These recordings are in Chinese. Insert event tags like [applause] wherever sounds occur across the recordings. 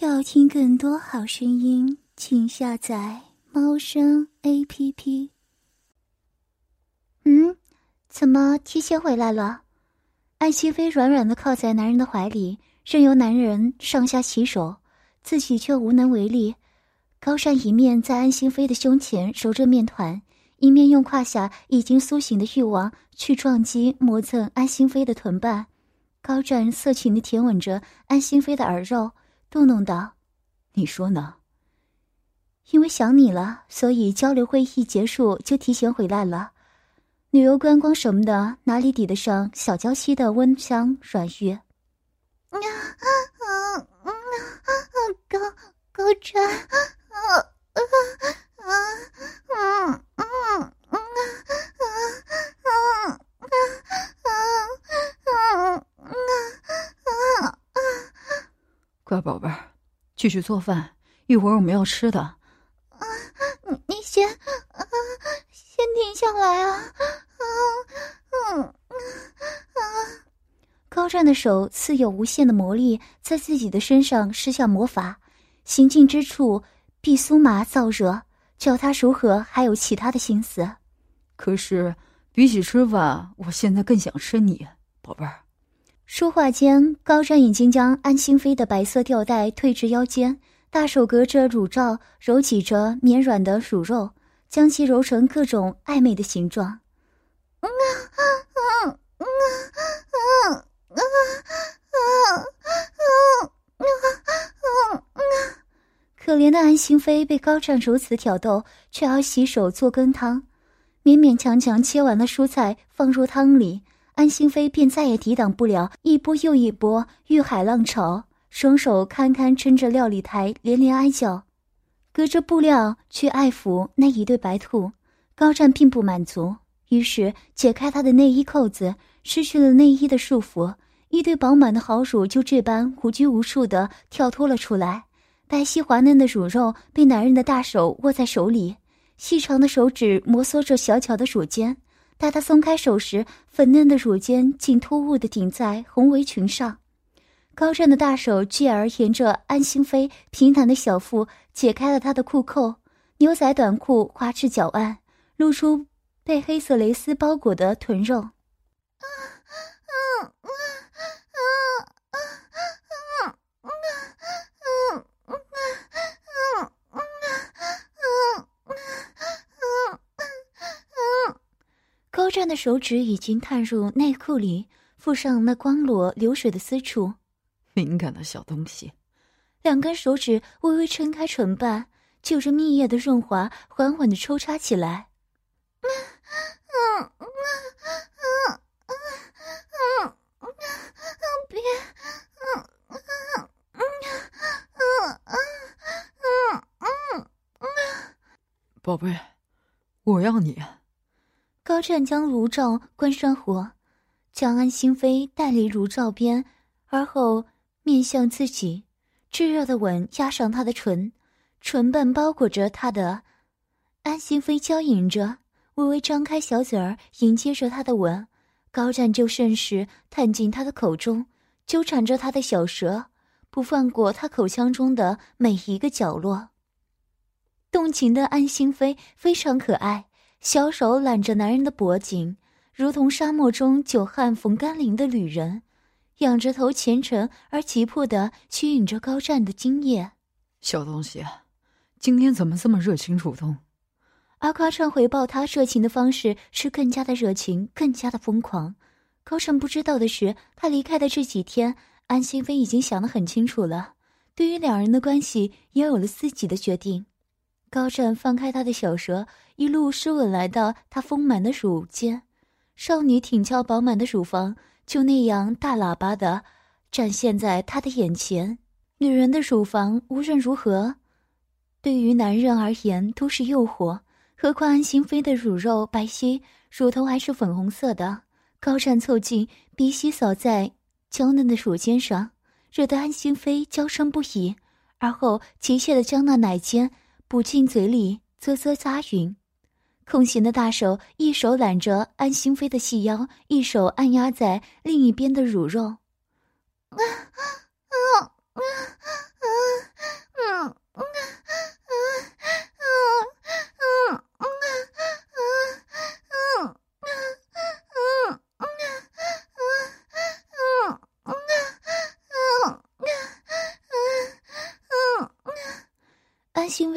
要听更多好声音，请下载猫声 A P P。嗯，怎么提前回来了？安心飞软软的靠在男人的怀里，任由男人上下其手，自己却无能为力。高山一面在安心飞的胸前揉着面团，一面用胯下已经苏醒的欲望去撞击磨蹭安心飞的臀瓣。高湛色情的舔吻着安心飞的耳肉。动动道：“你说呢？因为想你了，所以交流会议结束就提前回来了。旅游观光什么的，哪里抵得上小娇妻的温香软玉？啊啊啊啊！高高湛，啊啊啊啊啊啊啊啊啊！乖宝贝儿，继续做饭，一会儿我们要吃的。啊，你你先，啊，先停下来啊！啊，嗯，啊！高湛的手似有无限的魔力，在自己的身上施下魔法，行进之处必酥麻燥热，叫他如何还有其他的心思？可是比起吃饭，我现在更想吃你，宝贝儿。说话间，高湛已经将安心妃的白色吊带退至腰间，大手隔着乳罩揉挤着绵软的乳肉，将其揉成各种暧昧的形状。啊啊啊啊啊啊啊啊啊！可怜的安心妃被高湛如此挑逗，却要洗手做羹汤，勉勉强强切完了蔬菜，放入汤里。安心妃便再也抵挡不了一波又一波欲海浪潮，双手堪堪撑着料理台，连连哀叫，隔着布料去爱抚那一对白兔。高湛并不满足，于是解开他的内衣扣子，失去了内衣的束缚，一对饱满的好乳就这般无拘无束地跳脱了出来。白皙滑嫩的乳肉被男人的大手握在手里，细长的手指摩挲着小巧的乳尖。待他松开手时，粉嫩的乳尖竟突兀地顶在红围裙上。高湛的大手继而沿着安心妃平坦的小腹解开了她的裤扣，牛仔短裤滑至脚腕，露出被黑色蕾丝包裹的臀肉。高湛的手指已经探入内裤里，附上那光裸流水的私处。敏感的小东西，两根手指微微撑开唇瓣，就着蜜液的润滑，缓缓的抽插起来。嗯嗯嗯嗯嗯嗯嗯，别，嗯嗯嗯嗯嗯嗯嗯，宝贝，我要你。高湛将炉灶关上火，将安心妃带离炉灶边，而后面向自己，炙热的吻压上他的唇，唇瓣包裹着他的。安心妃娇吟着，微微张开小嘴儿迎接着他的吻。高湛就顺势探进他的口中，纠缠着他的小舌，不放过他口腔中的每一个角落。动情的安心妃非常可爱。小手揽着男人的脖颈，如同沙漠中久旱逢甘霖的旅人，仰着头虔诚而急迫地吸引着高湛的精液。小东西，今天怎么这么热情主动？阿夸趁回报他热情的方式是更加的热情，更加的疯狂。高湛不知道的是，他离开的这几天，安心妃已经想得很清楚了，对于两人的关系也有了自己的决定。高湛放开他的小舌，一路湿吻来到她丰满的乳尖，少女挺翘饱满的乳房就那样大喇叭的展现在他的眼前。女人的乳房无论如何，对于男人而言都是诱惑，何况安心妃的乳肉白皙，乳头还是粉红色的。高湛凑近，鼻息扫在娇嫩的乳尖上，惹得安心妃娇声不已，而后急切的将那奶尖。补进嘴里，啧啧咂吮。空闲的大手一手揽着安心妃的细腰一手按压在另一边的乳肉。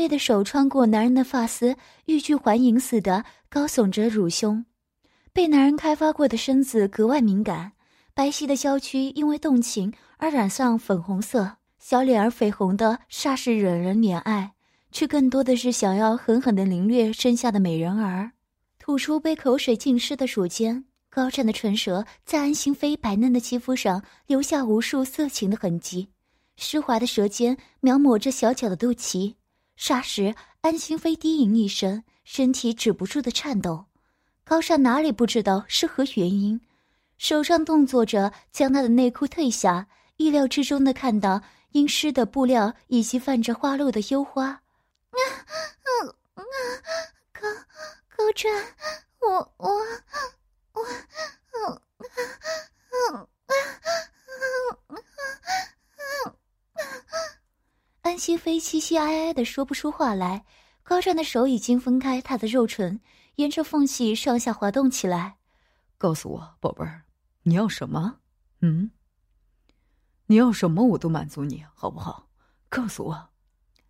的手穿过男人的发丝，欲拒还迎似的高耸着乳胸，被男人开发过的身子格外敏感，白皙的娇躯因为动情而染上粉红色，小脸儿绯红的煞是惹人怜爱，却更多的是想要狠狠的凌虐身下的美人儿。吐出被口水浸湿的乳尖，高湛的唇舌在安心妃白嫩的肌肤上留下无数色情的痕迹，湿滑的舌尖描摹着小巧的肚脐。霎时，安心妃低吟一声，身体止不住的颤抖。高湛哪里不知道是何原因，手上动作着将她的内裤褪下，意料之中的看到因湿的布料以及泛着花露的幽花。啊，嗯啊，高。高湛，我我我，嗯嗯嗯嗯安西妃凄凄哀哀的说不出话来。高湛的手已经分开她的肉唇，沿着缝隙上下滑动起来。告诉我，宝贝儿，你要什么？嗯？你要什么我都满足你，好不好？告诉我。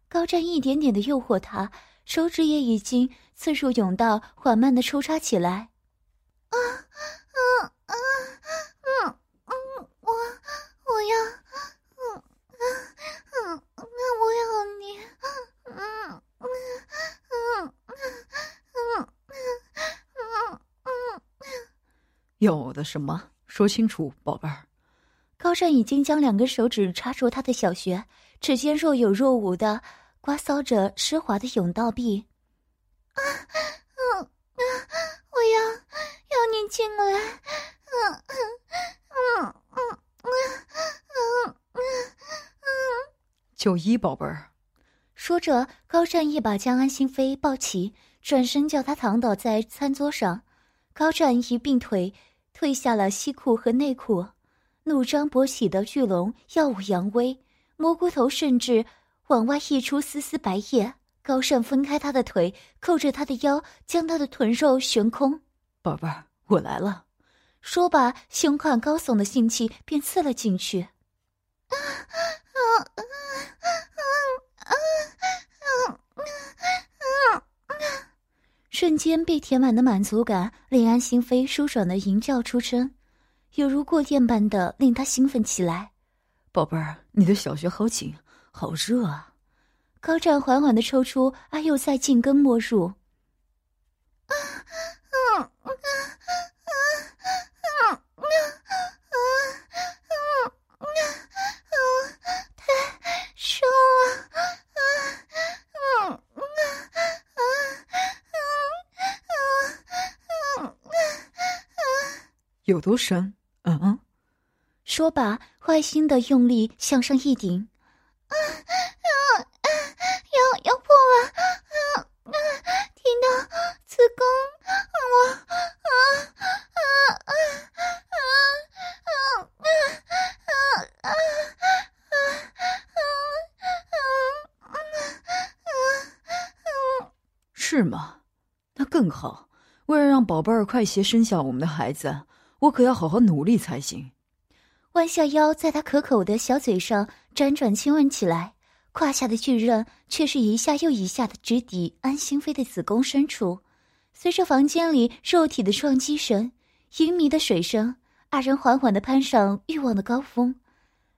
高湛一点点的诱惑他。手指也已经刺入甬道，缓慢的抽插起来。啊，啊啊嗯嗯，我我要，嗯嗯嗯，我要你，嗯嗯嗯嗯嗯嗯，要我的什么？说清楚，宝贝儿。高湛已经将两根手指插入他的小穴，指尖若有若无的。刮搔着湿滑的甬道壁，啊，嗯啊，我要要你进来，嗯嗯嗯嗯嗯嗯嗯，[laughs] 九一宝贝儿，说着，高湛一把将安心妃抱起，转身叫她躺倒在餐桌上。高湛一并腿褪下了西裤和内裤，怒张勃起的巨龙耀武扬威，蘑菇头甚至。往外溢出丝丝白液，高盛分开他的腿，扣着他的腰，将他的臀肉悬空。宝贝儿，我来了。说罢，胸宽高耸的性器便刺了进去。瞬间被填满的满足感，令安心扉舒爽的吟叫出声，犹如过电般的令他兴奋起来。宝贝儿，你的小穴好紧。好热啊！高湛缓缓的抽出，阿又在进根没入。啊啊啊啊啊啊啊！太爽了！啊啊啊啊啊啊啊！有多深？嗯嗯。说罢，坏心的用力向上一顶。啊，啊，啊，有有破了。啊，啊，听到子宫是吗？那更好。为了让宝贝儿快些生下我们的孩子，我可要好好努力才行。弯下腰，在他可口的小嘴上辗转亲吻起来，胯下的巨刃却是一下又一下的直抵安心妃的子宫深处。随着房间里肉体的撞击声、淫迷的水声，二人缓缓的攀上欲望的高峰。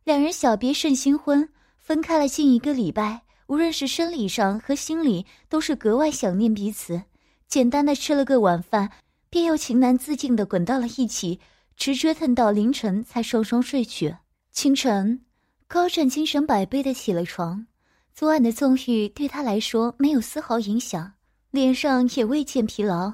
两人小别胜新婚，分开了近一个礼拜。无论是生理上和心理，都是格外想念彼此。简单的吃了个晚饭，便又情难自禁的滚到了一起，直折腾到凌晨才双双睡去。清晨，高湛精神百倍的起了床，昨晚的纵欲对他来说没有丝毫影响，脸上也未见疲劳。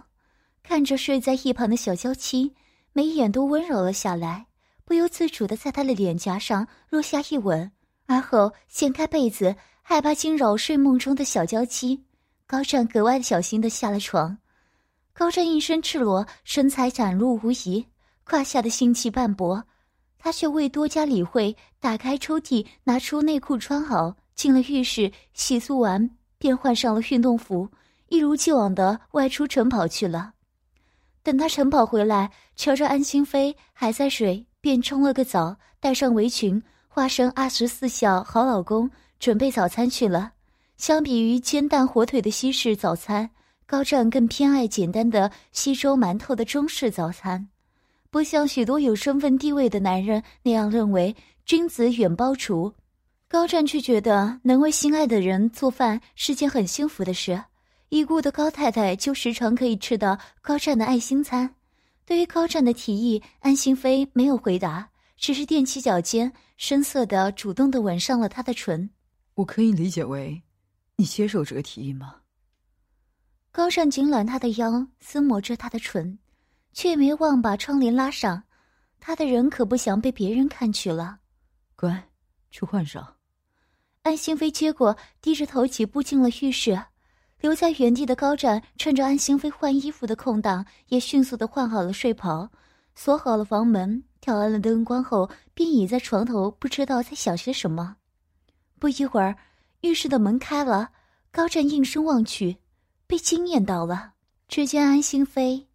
看着睡在一旁的小娇妻，眉眼都温柔了下来，不由自主的在他的脸颊上落下一吻，而后掀开被子。害怕惊扰睡梦中的小娇妻，高湛格外小心的下了床。高湛一身赤裸，身材展露无遗，胯下的腥气斑驳，他却未多加理会，打开抽屉，拿出内裤穿好，进了浴室洗漱完，便换上了运动服，一如既往的外出晨跑去了。等他晨跑回来，瞧着安心妃还在睡，便冲了个澡，戴上围裙，化身二十四孝好老公。准备早餐去了，相比于煎蛋火腿的西式早餐，高湛更偏爱简单的稀粥馒头的中式早餐。不像许多有身份地位的男人那样认为君子远庖厨，高湛却觉得能为心爱的人做饭是件很幸福的事。已故的高太太就时常可以吃到高湛的爱心餐。对于高湛的提议，安心妃没有回答，只是踮起脚尖，深色的、主动的吻上了他的唇。我可以理解为，你接受这个提议吗？高湛紧揽他的腰，撕磨着他的唇，却没忘把窗帘拉上。他的人可不想被别人看去了。乖，去换上。安心妃接过，低着头几步进了浴室。留在原地的高湛趁着安心妃换衣服的空档，也迅速的换好了睡袍，锁好了房门，调暗了灯光后，便倚在床头，不知道在想些什么。不一会儿，浴室的门开了，高湛应声望去，被惊艳到了。只见安心妃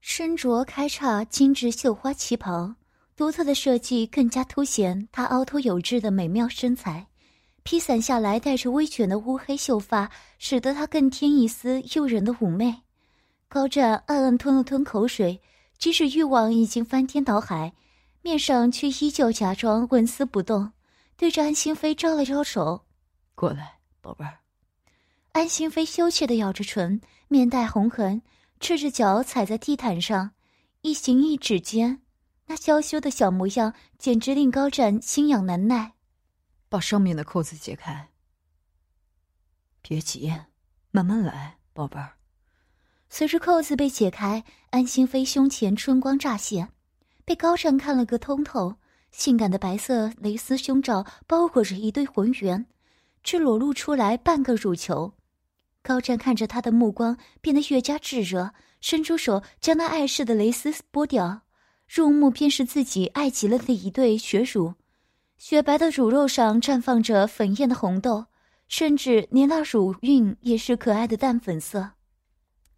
身着开叉精致绣花旗袍，独特的设计更加凸显她凹凸有致的美妙身材。披散下来、带着微卷的乌黑秀发，使得她更添一丝诱人的妩媚。高湛暗暗吞了吞口水，即使欲望已经翻天倒海，面上却依旧假装纹丝不动，对着安心妃招了招手：“过来，宝贝儿。”安心妃羞怯的咬着唇，面带红痕，赤着脚踩在地毯上，一行一指间，那娇羞的小模样简直令高湛心痒难耐。把上面的扣子解开。别急，慢慢来，宝贝儿。随着扣子被解开，安心妃胸前春光乍现，被高湛看了个通透。性感的白色蕾丝胸罩包裹着一对浑圆，却裸露出来半个乳球。高湛看着他的目光变得越加炙热，伸出手将那碍事的蕾丝剥掉，入目便是自己爱极了的一对血乳。雪白的乳肉上绽放着粉艳的红豆，甚至连那乳晕也是可爱的淡粉色。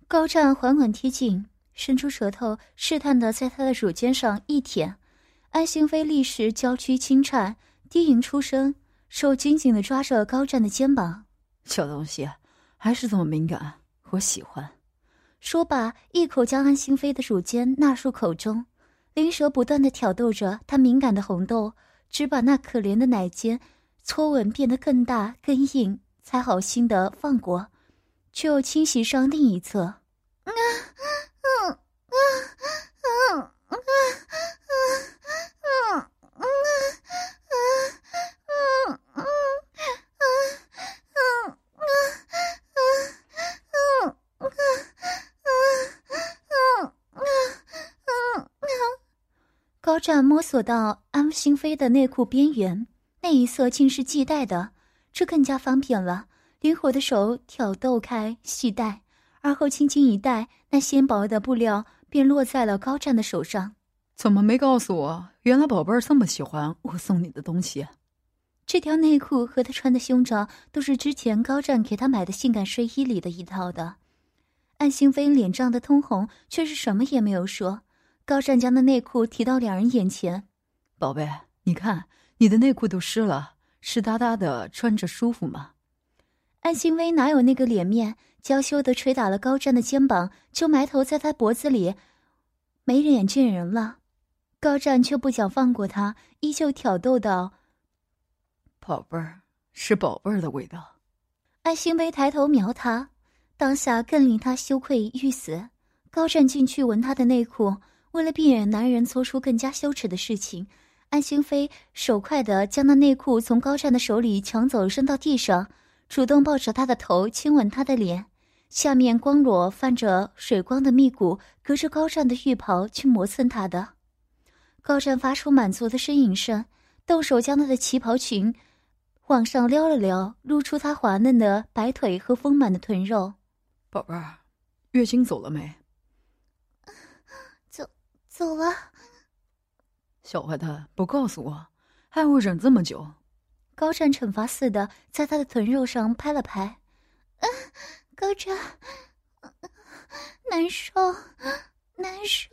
高湛缓缓贴近，伸出舌头试探的在他的乳尖上一舔，安心妃立时娇躯轻颤，低吟出声，手紧紧的抓着高湛的肩膀：“ [laughs] 小东西，还是这么敏感，我喜欢。”说罢，一口将安心妃的乳尖纳入口中，灵舌不断的挑逗着她敏感的红豆。只把那可怜的奶尖搓吻变得更大更硬，才好心的放过，却又清洗上另一侧。湛摸索到安心妃的内裤边缘，那一侧竟是系带的，这更加方便了。灵活的手挑逗开系带，而后轻轻一带，那纤薄的布料便落在了高湛的手上。怎么没告诉我？原来宝贝儿这么喜欢我送你的东西。这条内裤和他穿的胸罩都是之前高湛给他买的性感睡衣里的一套的。安心妃脸涨得通红，却是什么也没有说。高湛将的内裤提到两人眼前，宝贝，你看你的内裤都湿了，湿哒哒的，穿着舒服吗？安心薇哪有那个脸面，娇羞的捶打了高湛的肩膀，就埋头在他脖子里，没脸见人了。高湛却不想放过他，依旧挑逗道：“宝贝儿，是宝贝儿的味道。”安心薇抬头瞄他，当下更令他羞愧欲死。高湛进去闻他的内裤。为了避免男人做出更加羞耻的事情，安心妃手快地将那内裤从高湛的手里抢走，扔到地上，主动抱着他的头亲吻他的脸。下面光裸泛着水光的蜜骨，隔着高湛的浴袍去磨蹭他的。高湛发出满足的呻吟声，动手将他的旗袍裙往上撩了撩，露出他滑嫩的白腿和丰满的臀肉。宝贝儿，月经走了没？走了，小坏蛋不告诉我，害我忍这么久？高湛惩罚似的在他的臀肉上拍了拍，高湛，难受，难受，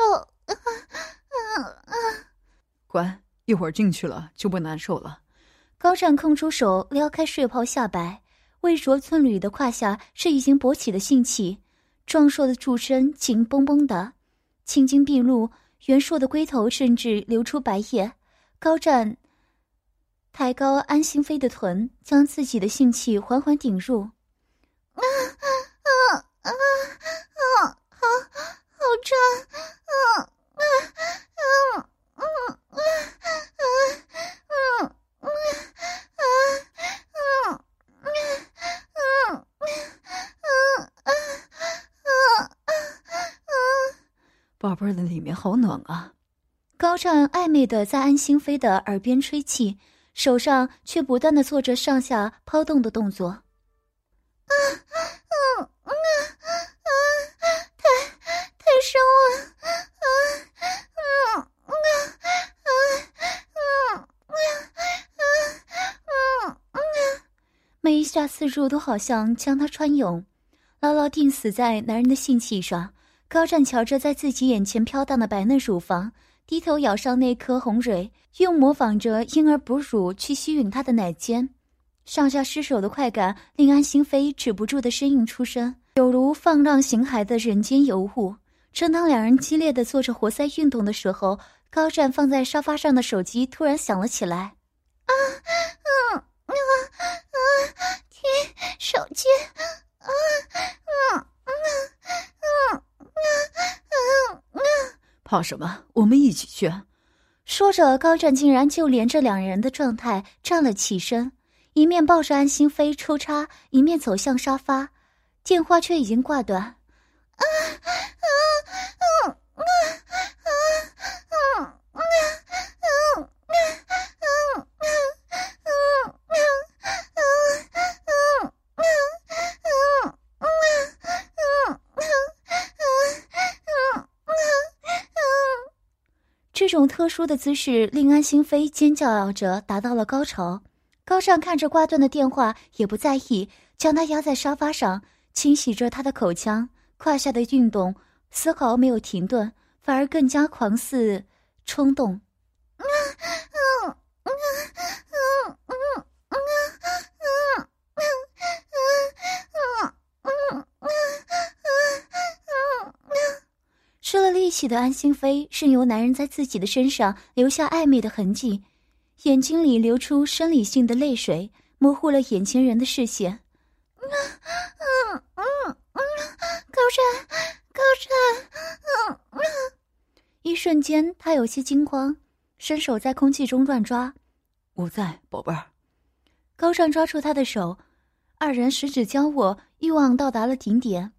乖，一会儿进去了就不难受了。高湛空出手撩开睡袍下摆，微着寸缕的胯下是已经勃起的性器，壮硕的柱身紧绷绷的，青筋毕露，袁硕的龟头甚至流出白液。高湛抬高安心妃的臀，将自己的性器缓缓顶入。啊啊啊啊啊！好，好胀！面好暖啊！高湛暧昧的在安心飞的耳边吹气，手上却不断的做着上下抛动的动作。啊啊啊啊！太太深了！啊啊啊啊啊啊啊！每一下刺入都好像将他穿涌，牢牢钉死在男人的性器上。高湛瞧着在自己眼前飘荡的白嫩乳房，低头咬上那颗红蕊，用模仿着婴儿哺乳去吸吮她的奶尖，上下失手的快感令安心妃止不住的呻吟出声，有如放浪形骸的人间尤物。正当两人激烈的做着活塞运动的时候，高湛放在沙发上的手机突然响了起来。啊啊啊啊！听手机，啊啊啊啊！怕什么？我们一起去。说着，高湛竟然就连着两人的状态站了起身，一面抱着安心飞出差，一面走向沙发，电话却已经挂断。啊啊啊啊啊啊啊啊啊这这种特殊的姿势令安心妃尖叫着达到了高潮。高尚看着挂断的电话，也不在意，将她压在沙发上，清洗着她的口腔，胯下的运动丝毫没有停顿，反而更加狂肆冲动。失了力气的安心妃，任由男人在自己的身上留下暧昧的痕迹，眼睛里流出生理性的泪水，模糊了眼前人的视线。高湛，高湛，嗯嗯。一瞬间，他有些惊慌，伸手在空气中乱抓。我在，宝贝儿。高湛抓住他的手，二人十指交握，欲望到达了顶点。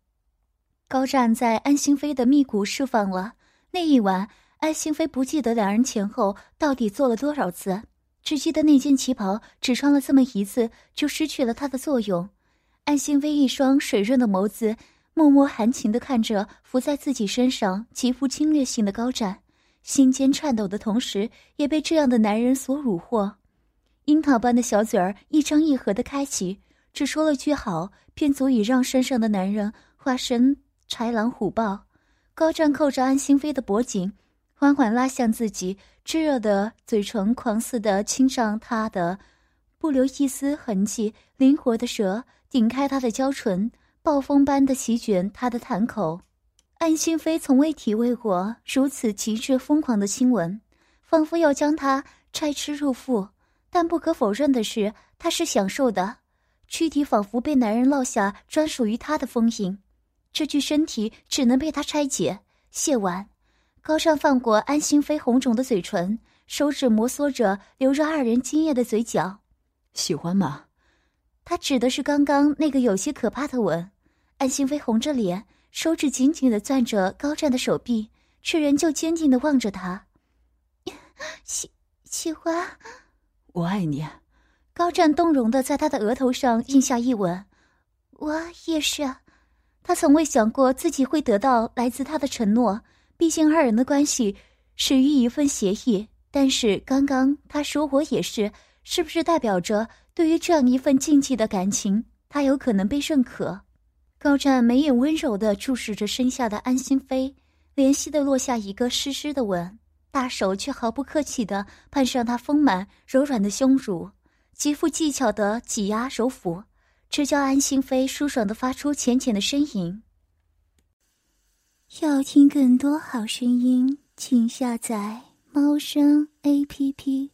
高湛在安心妃的密谷释放了那一晚，安心妃不记得两人前后到底做了多少次，只记得那件旗袍只穿了这么一次就失去了它的作用。安心妃一双水润的眸子，默默含情地看着伏在自己身上极富侵略性的高湛，心尖颤抖的同时，也被这样的男人所虏获。樱桃般的小嘴儿一张一合的开启，只说了句好，便足以让身上的男人化身。豺狼虎豹，高湛扣着安心妃的脖颈，缓缓拉向自己，炙热的嘴唇狂似的亲上她的，不留一丝痕迹。灵活的舌顶开她的娇唇，暴风般的席卷她的潭口。安心妃从未体味过如此极致疯狂的亲吻，仿佛要将她拆吃入腹。但不可否认的是，她是享受的，躯体仿佛被男人烙下专属于她的封印。这具身体只能被他拆解、卸完。高尚放过安心飞红肿的嘴唇，手指摩挲着流着二人精液的嘴角。喜欢吗？他指的是刚刚那个有些可怕的吻。安心飞红着脸，手指紧紧的攥着高湛的手臂，却仍旧坚定的望着他。喜喜欢，我爱你。高湛动容的在他的额头上印下一吻。我也是。他从未想过自己会得到来自他的承诺，毕竟二人的关系始于一份协议。但是刚刚他说“我也是”，是不是代表着对于这样一份禁忌的感情，他有可能被认可？高湛眉眼温柔地注视着身下的安心妃，怜惜地落下一个湿湿的吻，大手却毫不客气地攀上她丰满柔软的胸乳，极富技巧地挤压揉抚。只叫安心飞舒爽的发出浅浅的呻吟。要听更多好声音，请下载猫声 A P P。